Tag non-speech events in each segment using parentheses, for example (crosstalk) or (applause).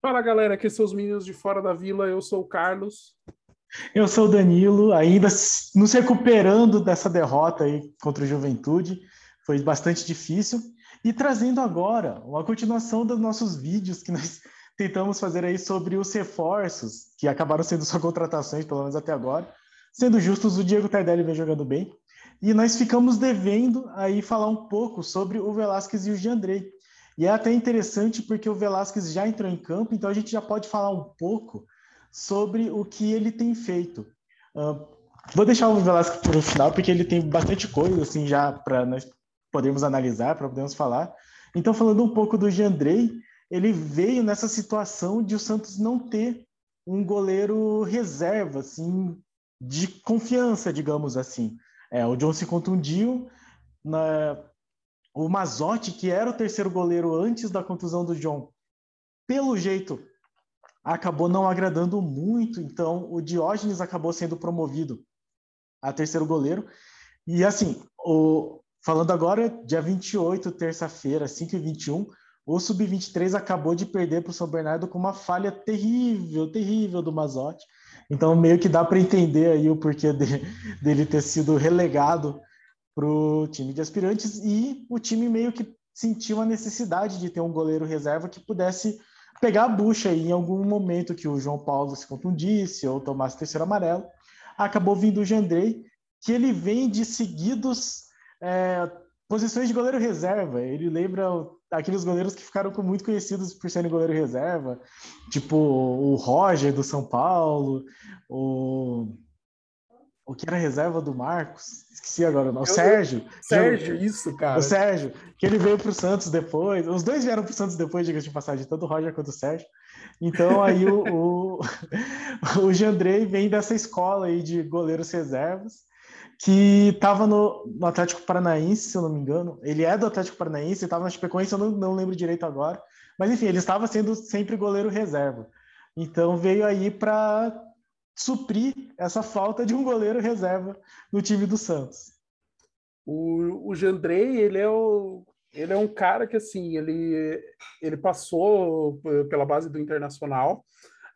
Fala galera, aqui são os meninos de fora da vila, eu sou o Carlos. Eu sou o Danilo, ainda nos recuperando dessa derrota aí contra o Juventude, foi bastante difícil, e trazendo agora uma continuação dos nossos vídeos que nós (laughs) tentamos fazer aí sobre os reforços, que acabaram sendo só contratações, pelo menos até agora. Sendo justos, o Diego Tardelli vem jogando bem, e nós ficamos devendo aí falar um pouco sobre o Velasquez e o Giandrei, e é até interessante porque o Velasquez já entrou em campo, então a gente já pode falar um pouco sobre o que ele tem feito. Uh, vou deixar o Velasquez para o final, porque ele tem bastante coisa assim já para nós podermos analisar, para podermos falar. Então, falando um pouco do Jandrei, ele veio nessa situação de o Santos não ter um goleiro reserva, assim, de confiança, digamos assim. É, o John se contundiu, na, o Mazotti, que era o terceiro goleiro antes da contusão do John, pelo jeito, acabou não agradando muito, então o Diógenes acabou sendo promovido a terceiro goleiro. E assim, o, falando agora, dia 28, terça-feira, 5 e 21, o Sub-23 acabou de perder para o São Bernardo com uma falha terrível, terrível do Mazotti. Então, meio que dá para entender aí o porquê de, dele ter sido relegado para o time de aspirantes e o time meio que sentiu a necessidade de ter um goleiro reserva que pudesse pegar a bucha aí em algum momento que o João Paulo se contundisse ou tomasse terceiro amarelo. Acabou vindo o Jandrei, que ele vem de seguidos é, posições de goleiro reserva. Ele lembra aqueles goleiros que ficaram muito conhecidos por serem goleiro reserva, tipo o Roger do São Paulo, o o que era reserva do Marcos, esqueci agora, o Sérgio. Sérgio, isso, cara. O Sérgio, que ele veio para o Santos depois. Os dois vieram para o Santos depois, diga de passagem, tanto o Roger quanto o Sérgio. Então aí o, o, (laughs) o Jandrei vem dessa escola aí de goleiros reservas, que estava no, no, Atlético Paranaense, se eu não me engano. Ele é do Atlético Paranaense, estava na Chapecoense, eu não, não lembro direito agora. Mas enfim, ele estava sendo sempre goleiro reserva. Então veio aí para suprir essa falta de um goleiro reserva no time do Santos. O, o Jandrei, ele é o, ele é um cara que assim, ele ele passou pela base do Internacional,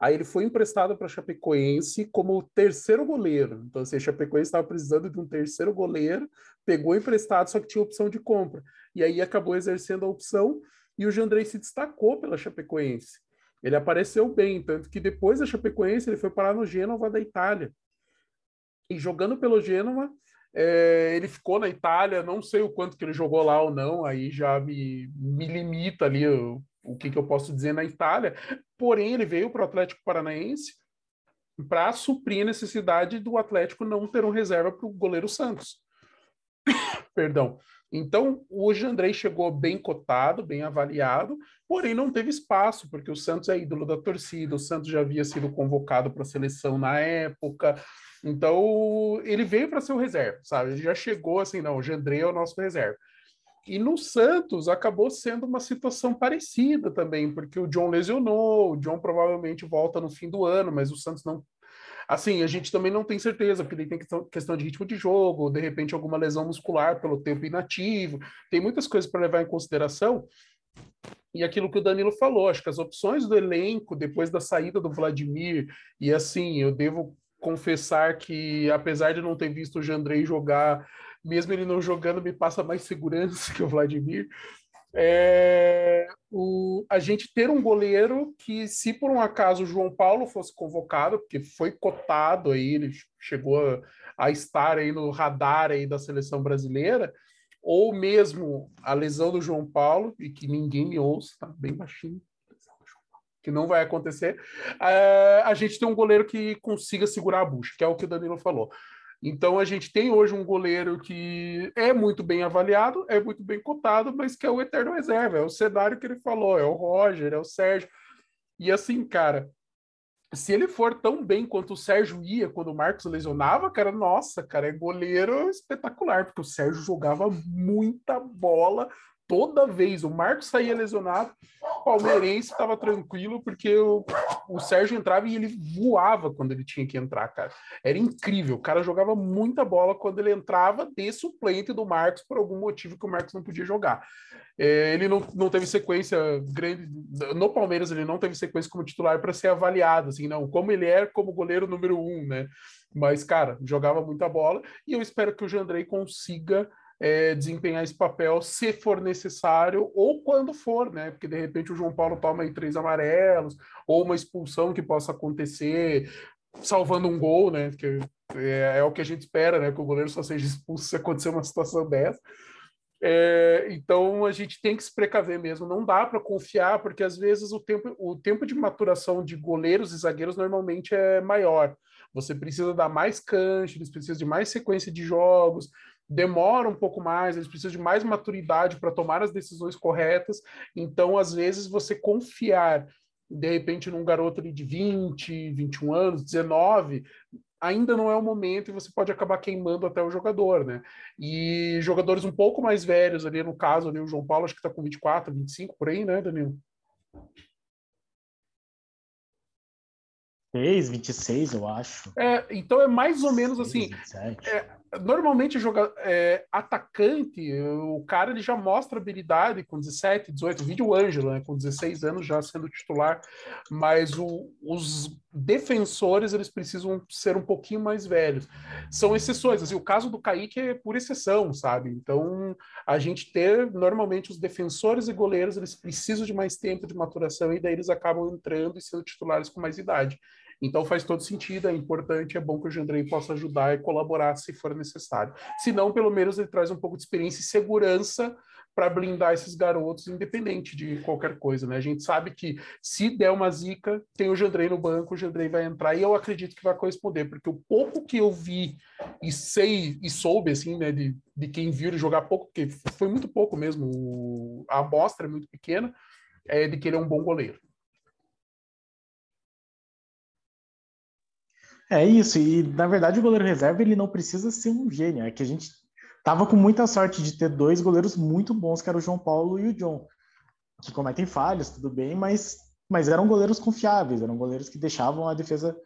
aí ele foi emprestado para Chapecoense como terceiro goleiro. Então, assim, a Chapecoense estava precisando de um terceiro goleiro, pegou emprestado, só que tinha opção de compra. E aí acabou exercendo a opção e o Jandrei se destacou pela Chapecoense. Ele apareceu bem, tanto que depois da Chapecoense ele foi parar no Gênova da Itália. E jogando pelo Gênova, é, ele ficou na Itália, não sei o quanto que ele jogou lá ou não, aí já me, me limita ali o, o que, que eu posso dizer na Itália. Porém, ele veio para o Atlético Paranaense para suprir a necessidade do Atlético não ter um reserva para o goleiro Santos. (coughs) Perdão. Então, o Jandrei chegou bem cotado, bem avaliado, porém não teve espaço, porque o Santos é ídolo da torcida, o Santos já havia sido convocado para a seleção na época, então ele veio para ser o reserva, sabe? Ele já chegou assim, não, o Jandrei é o nosso reserva. E no Santos acabou sendo uma situação parecida também, porque o John lesionou, o John provavelmente volta no fim do ano, mas o Santos não Assim, a gente também não tem certeza, porque tem questão de ritmo de jogo, de repente alguma lesão muscular pelo tempo inativo, tem muitas coisas para levar em consideração. E aquilo que o Danilo falou, acho que as opções do elenco depois da saída do Vladimir, e assim, eu devo confessar que, apesar de não ter visto o Jandrei jogar, mesmo ele não jogando, me passa mais segurança (laughs) que o Vladimir é, o, a gente ter um goleiro que, se por um acaso o João Paulo fosse convocado, porque foi cotado aí, ele chegou a, a estar aí no radar aí da seleção brasileira, ou mesmo a lesão do João Paulo, e que ninguém me ouça, tá bem baixinho, que não vai acontecer, é, a gente tem um goleiro que consiga segurar a bucha, que é o que o Danilo falou. Então a gente tem hoje um goleiro que é muito bem avaliado, é muito bem cotado, mas que é o eterno reserva, é o cenário que ele falou, é o Roger, é o Sérgio. E assim, cara, se ele for tão bem quanto o Sérgio ia quando o Marcos lesionava, cara, nossa, cara, é goleiro espetacular, porque o Sérgio jogava muita bola toda vez. O Marcos saía lesionado, palmeirense estava tranquilo, porque o, o Sérgio entrava e ele voava quando ele tinha que entrar, cara. Era incrível. O cara jogava muita bola quando ele entrava de suplente do Marcos por algum motivo que o Marcos não podia jogar. É, ele não, não teve sequência grande. No Palmeiras, ele não teve sequência como titular para ser avaliado, assim, não. Como ele é como goleiro número um, né? Mas, cara, jogava muita bola e eu espero que o Jandrei consiga é, desempenhar esse papel se for necessário ou quando for, né? Porque de repente o João Paulo toma aí três amarelos ou uma expulsão que possa acontecer, salvando um gol, né? Que é, é o que a gente espera, né? Que o goleiro só seja expulso se acontecer uma situação dessa. É, então a gente tem que se precaver mesmo. Não dá para confiar, porque às vezes o tempo, o tempo de maturação de goleiros e zagueiros normalmente é maior. Você precisa dar mais cancha, eles precisam de mais sequência de jogos, demora um pouco mais, eles precisam de mais maturidade para tomar as decisões corretas. Então, às vezes, você confiar de repente num garoto de 20, 21 anos, 19, ainda não é o momento e você pode acabar queimando até o jogador, né? E jogadores um pouco mais velhos ali, no caso ali, o João Paulo acho que está com 24, 25 por aí, né, Danilo? 26, 26, eu acho. É, então é mais ou menos assim. É, normalmente joga é, atacante, o cara ele já mostra habilidade com 17, 18, vídeo o Ângelo, né, com 16 anos já sendo titular, mas o, os defensores eles precisam ser um pouquinho mais velhos. São exceções, assim, o caso do Kaique é por exceção, sabe? Então, a gente ter normalmente os defensores e goleiros, eles precisam de mais tempo de maturação e daí eles acabam entrando e sendo titulares com mais idade. Então faz todo sentido, é importante, é bom que o Jandrei possa ajudar e colaborar se for necessário. Se não, pelo menos ele traz um pouco de experiência e segurança para blindar esses garotos, independente de qualquer coisa, né? A gente sabe que se der uma zica, tem o Jandrei no banco, o Jandrei vai entrar e eu acredito que vai corresponder, porque o pouco que eu vi e sei e soube, assim, né, de, de quem viu ele jogar pouco, porque foi muito pouco mesmo, a amostra é muito pequena, é de que ele é um bom goleiro. É isso, e na verdade o goleiro reserva ele não precisa ser um gênio, é que a gente tava com muita sorte de ter dois goleiros muito bons, que eram o João Paulo e o John, que cometem falhas, tudo bem, mas, mas eram goleiros confiáveis, eram goleiros que deixavam a defesa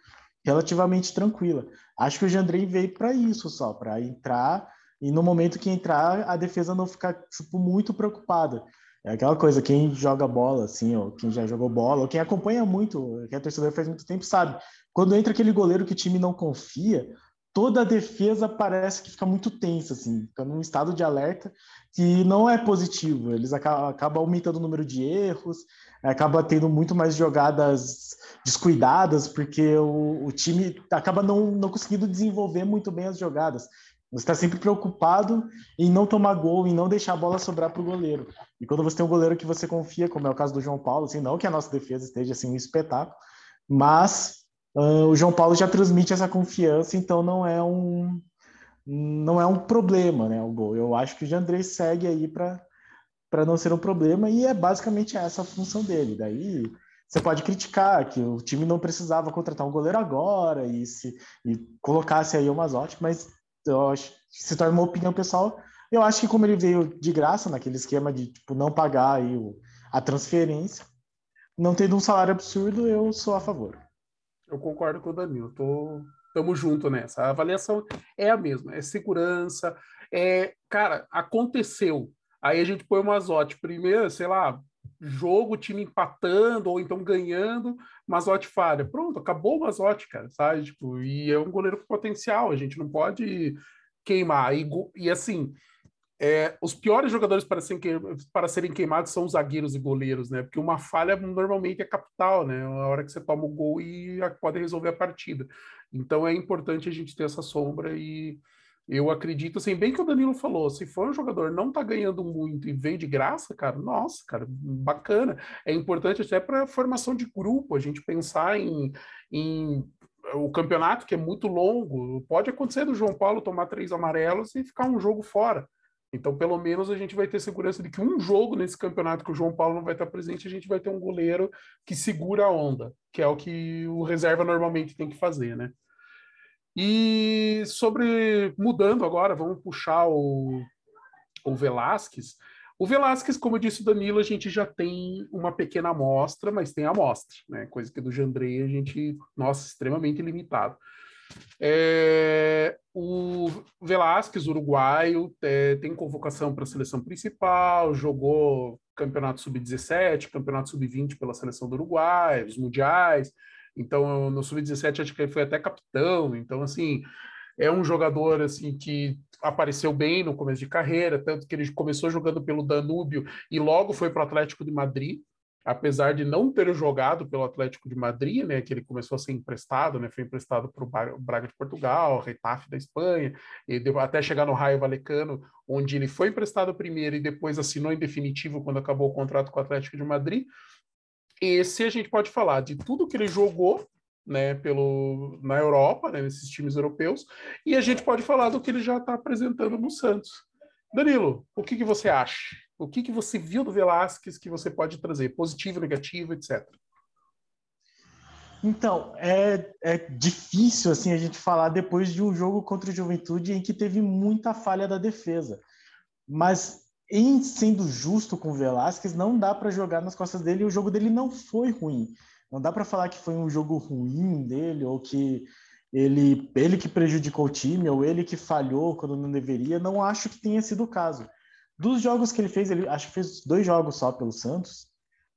relativamente tranquila. Acho que o Jandrei veio para isso só, para entrar e no momento que entrar a defesa não ficar tipo, muito preocupada. É aquela coisa, quem joga bola, assim, ou quem já jogou bola, ou quem acompanha muito, quem é torcedor faz muito tempo, sabe. Quando entra aquele goleiro que o time não confia, toda a defesa parece que fica muito tensa, assim, fica num estado de alerta que não é positivo. Eles acabam, aumentando o número de erros, acaba tendo muito mais jogadas descuidadas, porque o, o time acaba não, não conseguindo desenvolver muito bem as jogadas. Você está sempre preocupado em não tomar gol, em não deixar a bola sobrar para o goleiro. E quando você tem um goleiro que você confia, como é o caso do João Paulo, assim, não que a nossa defesa esteja assim um espetáculo, mas Uh, o João Paulo já transmite essa confiança, então não é um não é um problema, né, o gol. Eu acho que o Jandrei segue aí para para não ser um problema e é basicamente essa a função dele. Daí você pode criticar que o time não precisava contratar um goleiro agora e se e colocasse aí o Mazotti, mas eu acho se torna uma opinião pessoal. Eu acho que como ele veio de graça naquele esquema de tipo não pagar aí o, a transferência, não tendo um salário absurdo, eu sou a favor. Eu concordo com o Danilo, tô, tamo junto nessa. A avaliação é a mesma, é segurança, é, cara, aconteceu. Aí a gente põe o Mazotti primeiro, sei lá, jogo, time empatando ou então ganhando, Mazotti falha. Pronto, acabou o Mazotti, cara, sabe? Tipo, e é um goleiro com potencial, a gente não pode queimar. E, e assim, é, os piores jogadores para serem, para serem queimados são os zagueiros e goleiros, né? Porque uma falha normalmente é capital, né? A hora que você toma o gol e pode resolver a partida. Então é importante a gente ter essa sombra e eu acredito, assim, bem que o Danilo falou, se for um jogador não tá ganhando muito e veio de graça, cara, nossa, cara, bacana. É importante até para formação de grupo, a gente pensar em, em o campeonato que é muito longo. Pode acontecer do João Paulo tomar três amarelos e ficar um jogo fora. Então, pelo menos, a gente vai ter segurança de que um jogo nesse campeonato que o João Paulo não vai estar presente, a gente vai ter um goleiro que segura a onda, que é o que o reserva normalmente tem que fazer, né? E sobre mudando agora, vamos puxar o, o Velasquez. O Velasquez, como disse o Danilo, a gente já tem uma pequena amostra, mas tem amostra, né? Coisa que do Jandrei a gente, nossa, extremamente limitado. É, o Velasquez, uruguaio, é, tem convocação para a seleção principal, jogou campeonato sub-17, campeonato sub-20 pela seleção do Uruguai, os mundiais. Então, no sub-17 acho que ele foi até capitão. Então, assim, é um jogador assim que apareceu bem no começo de carreira, tanto que ele começou jogando pelo Danúbio e logo foi para o Atlético de Madrid apesar de não ter jogado pelo Atlético de Madrid, né, que ele começou a ser emprestado, né, foi emprestado para o Braga de Portugal, Retafe da Espanha, e deu, até chegar no Raio Valecano, onde ele foi emprestado primeiro e depois assinou em definitivo quando acabou o contrato com o Atlético de Madrid. Esse a gente pode falar de tudo que ele jogou, né, pelo, na Europa, né, nesses times europeus, e a gente pode falar do que ele já está apresentando no Santos. Danilo, o que, que você acha? O que, que você viu do Velasquez que você pode trazer? Positivo, negativo, etc. Então, é, é difícil assim a gente falar depois de um jogo contra o Juventude em que teve muita falha da defesa. Mas em sendo justo com o Velasquez, não dá para jogar nas costas dele. O jogo dele não foi ruim. Não dá para falar que foi um jogo ruim dele ou que ele, ele que prejudicou o time ou ele que falhou quando não deveria. Não acho que tenha sido o caso. Dos jogos que ele fez, ele acho que fez dois jogos só pelo Santos.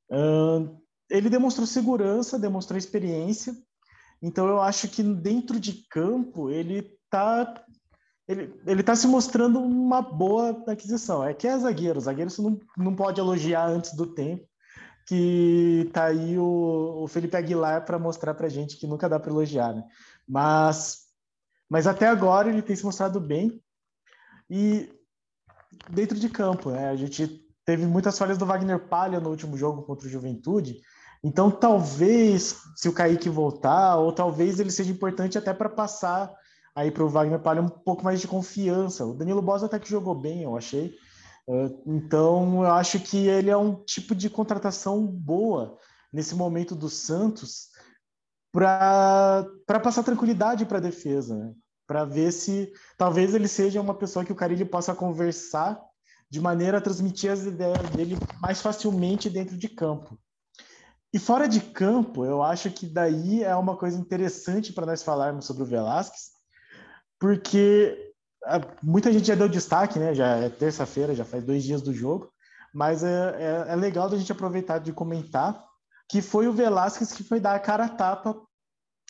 Uh, ele demonstrou segurança, demonstrou experiência. Então eu acho que dentro de campo ele está ele, ele tá se mostrando uma boa aquisição. É que é zagueiro, zagueiro você não, não pode elogiar antes do tempo, que tá aí o, o Felipe Aguilar para mostrar para gente que nunca dá para elogiar, né? Mas, mas até agora ele tem se mostrado bem. E dentro de campo. Né? A gente teve muitas falhas do Wagner Palha no último jogo contra o Juventude. Então, talvez, se o Kaique voltar, ou talvez ele seja importante até para passar aí para o Wagner Palha um pouco mais de confiança. O Danilo Bosa até que jogou bem, eu achei. É, então, eu acho que ele é um tipo de contratação boa nesse momento do Santos para passar tranquilidade para a defesa. Né? Para ver se talvez ele seja uma pessoa que o Carilli possa conversar de maneira a transmitir as ideias dele mais facilmente dentro de campo. E fora de campo, eu acho que daí é uma coisa interessante para nós falarmos sobre o Velasquez, porque ah, muita gente já deu destaque, né? Já é terça-feira, já faz dois dias do jogo, mas é, é, é legal da gente aproveitar de comentar que foi o Velasquez que foi dar a cara a tapa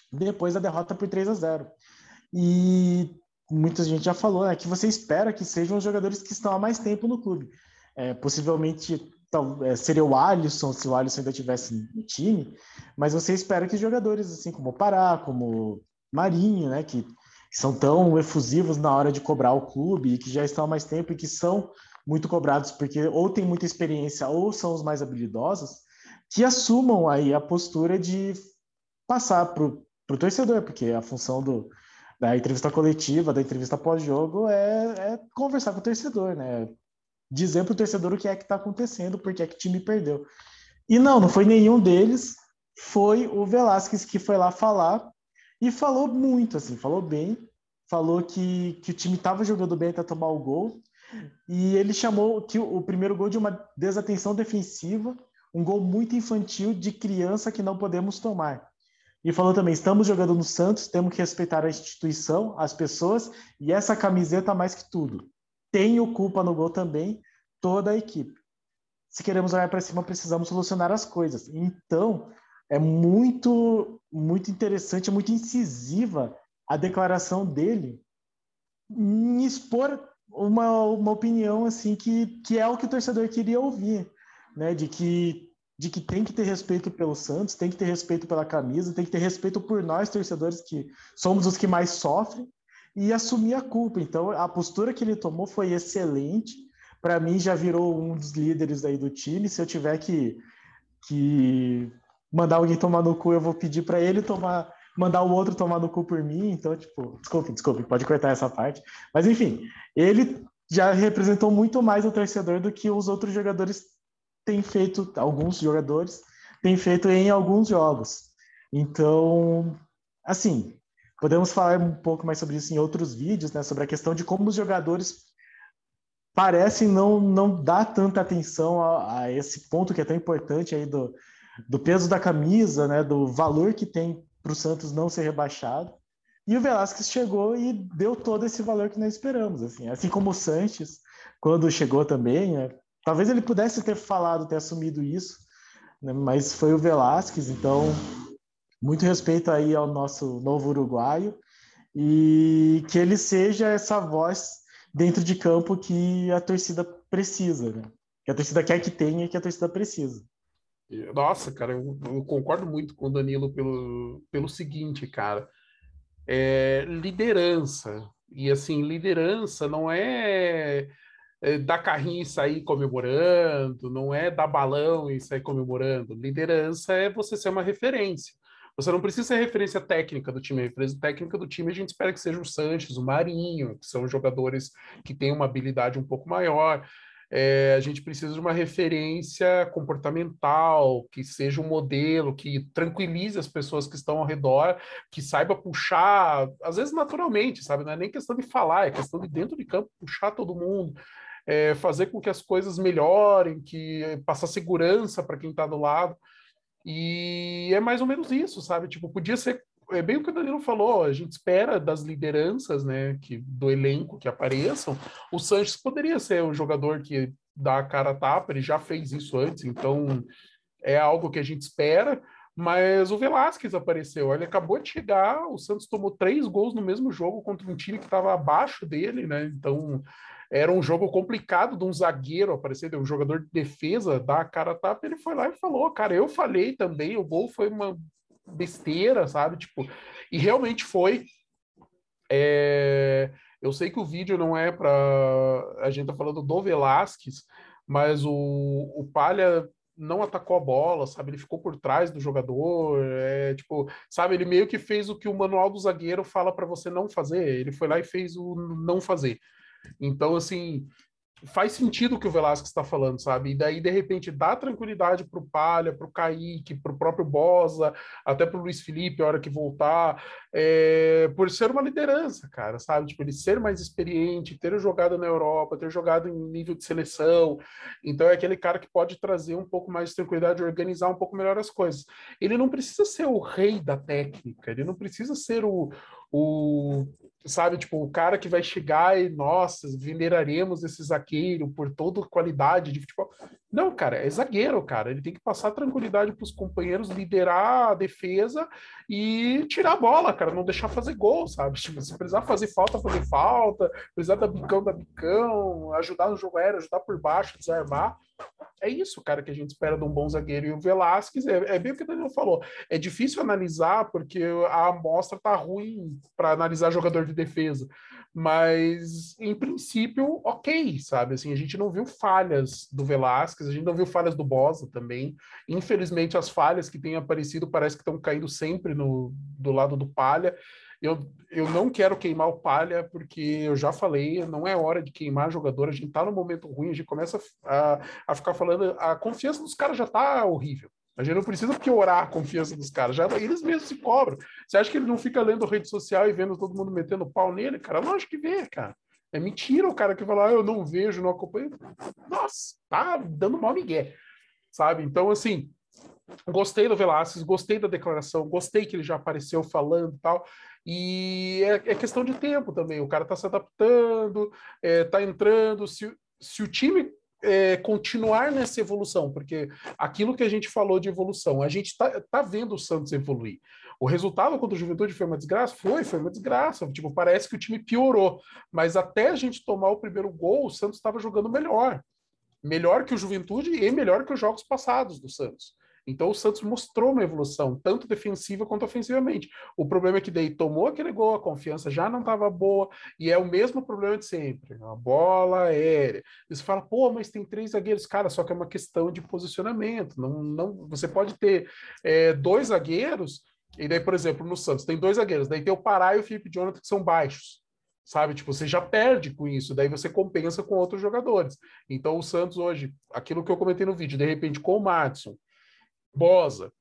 depois da derrota por 3 a 0. E muita gente já falou né, que você espera que sejam os jogadores que estão há mais tempo no clube. É, possivelmente então, é, seria o Alisson, se o Alisson ainda tivesse no time, mas você espera que jogadores assim como o Pará, como Marinho, né, que são tão efusivos na hora de cobrar o clube e que já estão há mais tempo e que são muito cobrados porque ou têm muita experiência ou são os mais habilidosos, que assumam aí a postura de passar para o torcedor, porque a função do, da entrevista coletiva, da entrevista pós-jogo, é, é, conversar com o torcedor, né? Dizer para o torcedor o que é que está acontecendo, porque é que o time perdeu. E não, não foi nenhum deles, foi o Velasquez que foi lá falar e falou muito, assim, falou bem, falou que, que o time estava jogando bem até tomar o gol, e ele chamou que o primeiro gol de uma desatenção defensiva, um gol muito infantil de criança que não podemos tomar. E falou também: estamos jogando no Santos, temos que respeitar a instituição, as pessoas e essa camiseta mais que tudo. Tenho culpa no gol também, toda a equipe. Se queremos olhar para cima, precisamos solucionar as coisas. Então, é muito, muito interessante, muito incisiva a declaração dele em expor uma, uma opinião assim que, que é o que o torcedor queria ouvir, né? De que de que tem que ter respeito pelo Santos, tem que ter respeito pela camisa, tem que ter respeito por nós, torcedores, que somos os que mais sofrem, e assumir a culpa. Então, a postura que ele tomou foi excelente. Para mim, já virou um dos líderes aí do time. Se eu tiver que, que mandar alguém tomar no cu, eu vou pedir para ele tomar, mandar o outro tomar no cu por mim. Então, tipo, desculpe, desculpe, pode cortar essa parte. Mas, enfim, ele já representou muito mais o torcedor do que os outros jogadores tem feito, alguns jogadores têm feito em alguns jogos. Então, assim, podemos falar um pouco mais sobre isso em outros vídeos, né? Sobre a questão de como os jogadores parecem não, não dar tanta atenção a, a, esse ponto que é tão importante aí do, do peso da camisa, né, do valor que tem para o Santos não ser rebaixado. E o Velasquez chegou e deu todo esse valor que nós esperamos, assim, assim como o Sanches quando chegou também, né, talvez ele pudesse ter falado, ter assumido isso, né, mas foi o Velasquez, então muito respeito aí ao nosso novo uruguaio e que ele seja essa voz dentro de campo que a torcida precisa, né? que a torcida quer que tenha e que a torcida precisa. Nossa, cara, eu, eu concordo muito com o Danilo pelo, pelo seguinte, cara. É, liderança. E assim, liderança não é, é dar carrinho e sair comemorando, não é dar balão e sair comemorando. Liderança é você ser uma referência. Você não precisa ser referência técnica do time. A referência técnica do time a gente espera que seja o Sanches, o Marinho, que são jogadores que têm uma habilidade um pouco maior. É, a gente precisa de uma referência comportamental, que seja um modelo, que tranquilize as pessoas que estão ao redor, que saiba puxar, às vezes naturalmente, sabe? Não é nem questão de falar, é questão de dentro de campo puxar todo mundo. É, fazer com que as coisas melhorem, que passar segurança para quem está do lado. E é mais ou menos isso, sabe? Tipo, podia ser é bem o que o Danilo falou, a gente espera das lideranças, né, que do elenco que apareçam. O Sanches poderia ser o jogador que dá a cara a tapa, ele já fez isso antes, então é algo que a gente espera. Mas o Velasquez apareceu, ele acabou de chegar, o Santos tomou três gols no mesmo jogo contra um time que estava abaixo dele, né? Então era um jogo complicado de um zagueiro aparecer, de um jogador de defesa dar a cara a tapa, ele foi lá e falou, cara, eu falei também, o gol foi uma besteira, sabe? Tipo, e realmente foi. É... Eu sei que o vídeo não é para a gente tá falando do Velasquez, mas o, o Palha não atacou a bola, sabe? Ele ficou por trás do jogador, é, tipo, sabe? Ele meio que fez o que o manual do zagueiro fala para você não fazer. Ele foi lá e fez o não fazer. Então, assim, faz sentido o que o Velasquez está falando, sabe? E daí, de repente, dá tranquilidade para o Palha, para o Kaique, para o próprio Bosa, até para o Luiz Felipe, a hora que voltar, é, por ser uma liderança, cara, sabe? Tipo, ele ser mais experiente, ter jogado na Europa, ter jogado em nível de seleção. Então, é aquele cara que pode trazer um pouco mais de tranquilidade, organizar um pouco melhor as coisas. Ele não precisa ser o rei da técnica, ele não precisa ser o, o sabe, tipo, o cara que vai chegar e, nossa, veneraremos esse zagueiro por toda qualidade de futebol. Não, cara, é zagueiro, cara. Ele tem que passar tranquilidade para os companheiros, liderar a defesa e tirar a bola, cara, não deixar fazer gol, sabe? Tipo, se precisar fazer falta, fazer falta, precisar dar bicão, dar bicão, ajudar no jogo aéreo, ajudar por baixo, desarmar é isso, cara, que a gente espera de um bom zagueiro. E o Velasquez, é, é bem o que o Daniel falou, é difícil analisar porque a amostra tá ruim para analisar jogador de defesa. Mas, em princípio, ok, sabe? Assim, a gente não viu falhas do Velasquez, a gente não viu falhas do Bosa também. Infelizmente, as falhas que têm aparecido parece que estão caindo sempre no, do lado do Palha. Eu, eu não quero queimar o palha, porque eu já falei, não é hora de queimar jogador, a gente tá no momento ruim, a gente começa a, a ficar falando, a confiança dos caras já tá horrível. A gente não precisa piorar a confiança dos caras, já eles mesmos se cobram. Você acha que ele não fica lendo rede social e vendo todo mundo metendo pau nele, cara? Lógico que vê, cara. É mentira o cara que fala, ah, eu não vejo, não acompanho. Nossa, tá dando mal migué, sabe? Então, assim, gostei do Velasquez, gostei da declaração, gostei que ele já apareceu falando e tal. E é, é questão de tempo também. O cara está se adaptando, está é, entrando. Se, se o time é, continuar nessa evolução, porque aquilo que a gente falou de evolução, a gente está tá vendo o Santos evoluir. O resultado contra o Juventude foi uma desgraça? Foi, foi uma desgraça. Tipo, parece que o time piorou. Mas até a gente tomar o primeiro gol, o Santos estava jogando melhor. Melhor que o Juventude e melhor que os jogos passados do Santos. Então o Santos mostrou uma evolução, tanto defensiva quanto ofensivamente. O problema é que daí tomou aquele gol, a confiança já não estava boa, e é o mesmo problema de sempre, a bola aérea. Você fala, pô, mas tem três zagueiros, cara, só que é uma questão de posicionamento. Não, não, você pode ter é, dois zagueiros, e daí, por exemplo, no Santos tem dois zagueiros, daí tem o Pará e o Felipe Jonathan que são baixos sabe? Tipo, você já perde com isso, daí você compensa com outros jogadores. Então, o Santos hoje, aquilo que eu comentei no vídeo, de repente, com o Matson, Bosa,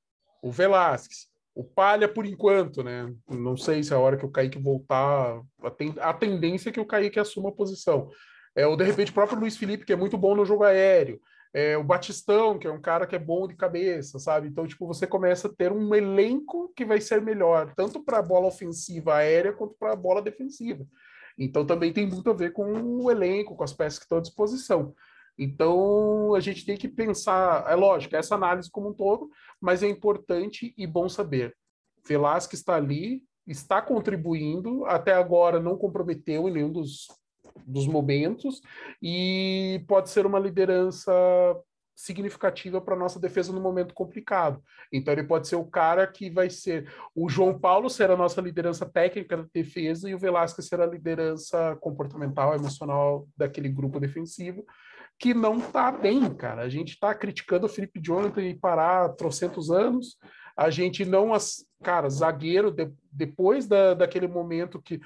o Velasquez, o Palha por enquanto, né? Não sei se é a hora que o Kaique voltar, a, ten, a tendência é que o Kaique assuma a posição. É, ou de repente o próprio Luiz Felipe, que é muito bom no jogo aéreo. É, o Batistão, que é um cara que é bom de cabeça, sabe? Então, tipo, você começa a ter um elenco que vai ser melhor, tanto para a bola ofensiva aérea quanto para a bola defensiva. Então, também tem muito a ver com o elenco, com as peças que estão à disposição. Então, a gente tem que pensar, é lógico, essa análise como um todo, mas é importante e bom saber. Velasquez está ali, está contribuindo, até agora não comprometeu em nenhum dos, dos momentos, e pode ser uma liderança significativa para nossa defesa no momento complicado. Então ele pode ser o cara que vai ser o João Paulo será a nossa liderança técnica da defesa e o Velasquez será a liderança comportamental, emocional daquele grupo defensivo que não está bem, cara. A gente está criticando o Felipe Jonathan e parar trocentos anos. A gente não, cara, zagueiro de, depois da, daquele momento que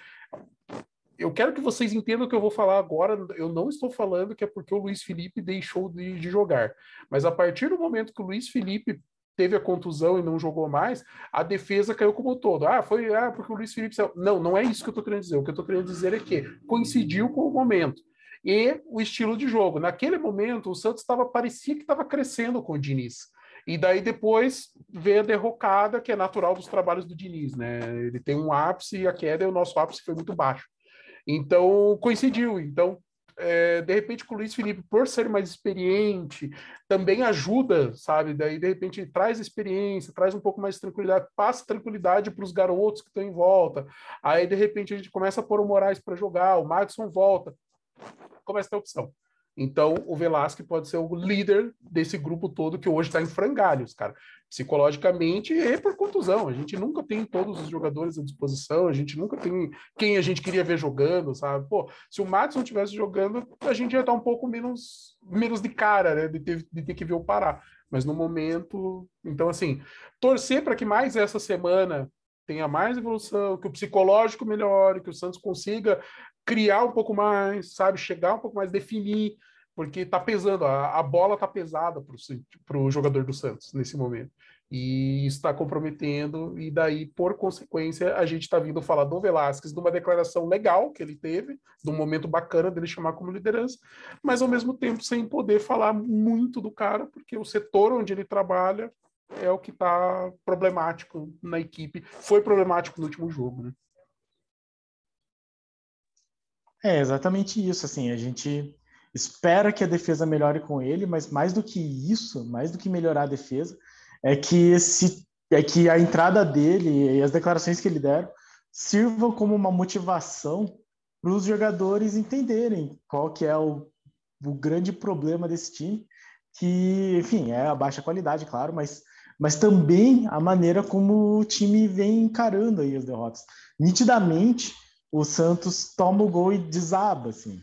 eu quero que vocês entendam o que eu vou falar agora. Eu não estou falando que é porque o Luiz Felipe deixou de, de, jogar, mas a partir do momento que o Luiz Felipe teve a contusão e não jogou mais, a defesa caiu como um todo. Ah, foi ah, porque o Luiz Felipe. Não, não é isso que eu estou querendo dizer. O que eu estou querendo dizer é que coincidiu com o momento e o estilo de jogo. Naquele momento, o Santos estava parecia que estava crescendo com o Diniz. E daí depois veio a derrocada, que é natural dos trabalhos do Diniz, né? Ele tem um ápice e a queda, e o nosso ápice foi muito baixo. Então, coincidiu. Então, é, de repente, com o Luiz Felipe, por ser mais experiente, também ajuda, sabe? Daí, de repente, traz experiência, traz um pouco mais de tranquilidade, passa tranquilidade para os garotos que estão em volta. Aí, de repente, a gente começa a pôr o Moraes para jogar, o Madison volta, começa a ter opção. Então, o Velasque pode ser o líder desse grupo todo que hoje está em frangalhos, cara. Psicologicamente e por contusão. A gente nunca tem todos os jogadores à disposição, a gente nunca tem quem a gente queria ver jogando, sabe? Pô, se o Madison tivesse jogando, a gente ia estar um pouco menos, menos de cara, né? De ter, de ter que ver o Pará. Mas no momento. Então, assim, torcer para que mais essa semana tenha mais evolução, que o psicológico melhore, que o Santos consiga criar um pouco mais, sabe? Chegar um pouco mais, definir, porque tá pesando, a, a bola tá pesada para o jogador do Santos nesse momento. E está comprometendo, e daí, por consequência, a gente está vindo falar do Velasquez, de uma declaração legal que ele teve, de um momento bacana dele chamar como liderança, mas ao mesmo tempo sem poder falar muito do cara, porque o setor onde ele trabalha é o que está problemático na equipe. Foi problemático no último jogo, né? É exatamente isso. Assim, a gente espera que a defesa melhore com ele, mas mais do que isso, mais do que melhorar a defesa, é que esse é que a entrada dele e as declarações que ele deram sirvam como uma motivação para os jogadores entenderem qual que é o, o grande problema desse time, que, enfim, é a baixa qualidade, claro, mas, mas também a maneira como o time vem encarando aí as derrotas. Nitidamente, o Santos toma o gol e desaba, assim.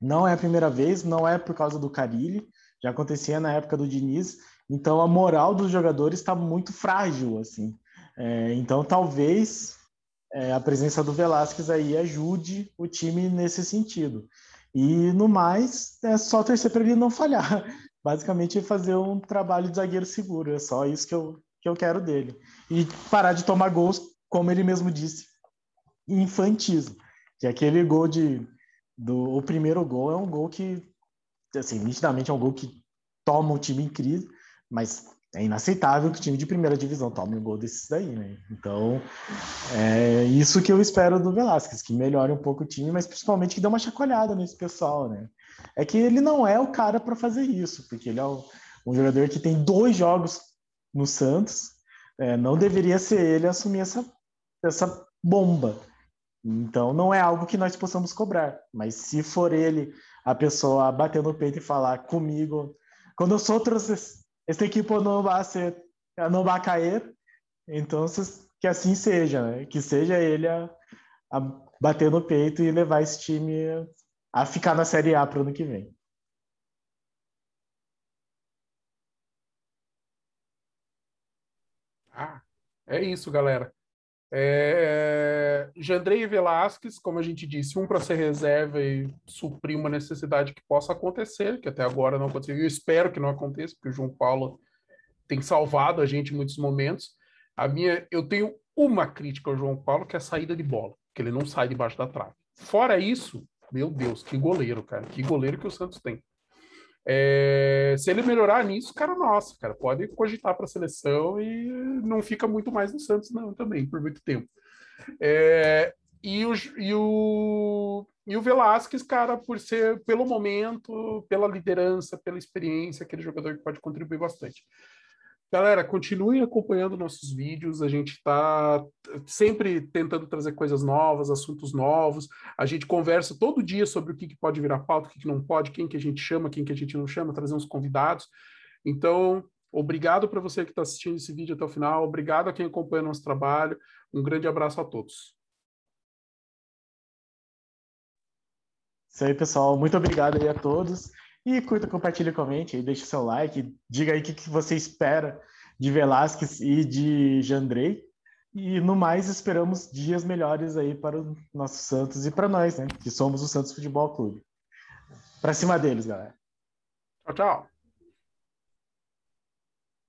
Não é a primeira vez, não é por causa do Carilli, já acontecia na época do Diniz, então a moral dos jogadores está muito frágil, assim. É, então talvez é, a presença do Velasquez aí ajude o time nesse sentido. E no mais, é só torcer para ele não falhar. (laughs) Basicamente, fazer um trabalho de zagueiro seguro. É só isso que eu, que eu quero dele. E parar de tomar gols, como ele mesmo disse, infantismo. Que é aquele gol de. Do, o primeiro gol é um gol que, assim, nitidamente é um gol que toma o time em crise, mas é inaceitável que o time de primeira divisão tome um gol desses daí, né? Então, é isso que eu espero do Velasquez, que melhore um pouco o time, mas principalmente que dê uma chacoalhada nesse pessoal, né? É que ele não é o cara para fazer isso, porque ele é um jogador que tem dois jogos no Santos, é, não deveria ser ele assumir essa, essa bomba. Então, não é algo que nós possamos cobrar. Mas se for ele, a pessoa bater no peito e falar comigo, quando os outros, esta equipe não vai ser, não vai cair, então que assim seja, né? que seja ele a, a bater no peito e levar esse time a ficar na Série A para o ano que vem. Ah, é isso, galera. É, Jandrei Velasquez, como a gente disse, um para ser reserva e suprir uma necessidade que possa acontecer, que até agora não aconteceu. Eu espero que não aconteça, porque o João Paulo tem salvado a gente em muitos momentos. A minha, eu tenho uma crítica ao João Paulo, que é a saída de bola, que ele não sai debaixo da trave. Fora isso, Meu Deus, que goleiro, cara. Que goleiro que o Santos tem. É, se ele melhorar nisso, cara, nossa, cara, pode cogitar para a seleção e não fica muito mais no Santos, não, também, por muito tempo. É, e, o, e, o, e o Velasquez, cara, por ser, pelo momento, pela liderança, pela experiência, aquele jogador que pode contribuir bastante. Galera, continuem acompanhando nossos vídeos. A gente está sempre tentando trazer coisas novas, assuntos novos. A gente conversa todo dia sobre o que, que pode virar pauta, o que, que não pode, quem que a gente chama, quem que a gente não chama, trazer uns convidados. Então, obrigado para você que está assistindo esse vídeo até o final. Obrigado a quem acompanha nosso trabalho. Um grande abraço a todos. Isso aí, pessoal. Muito obrigado aí a todos. E curta, compartilha, comente deixa seu like, diga aí o que, que você espera de Velasquez e de Jandrei. E no mais, esperamos dias melhores aí para o nosso Santos e para nós, né? Que somos o Santos Futebol Clube. Para cima deles, galera. Tchau, tchau.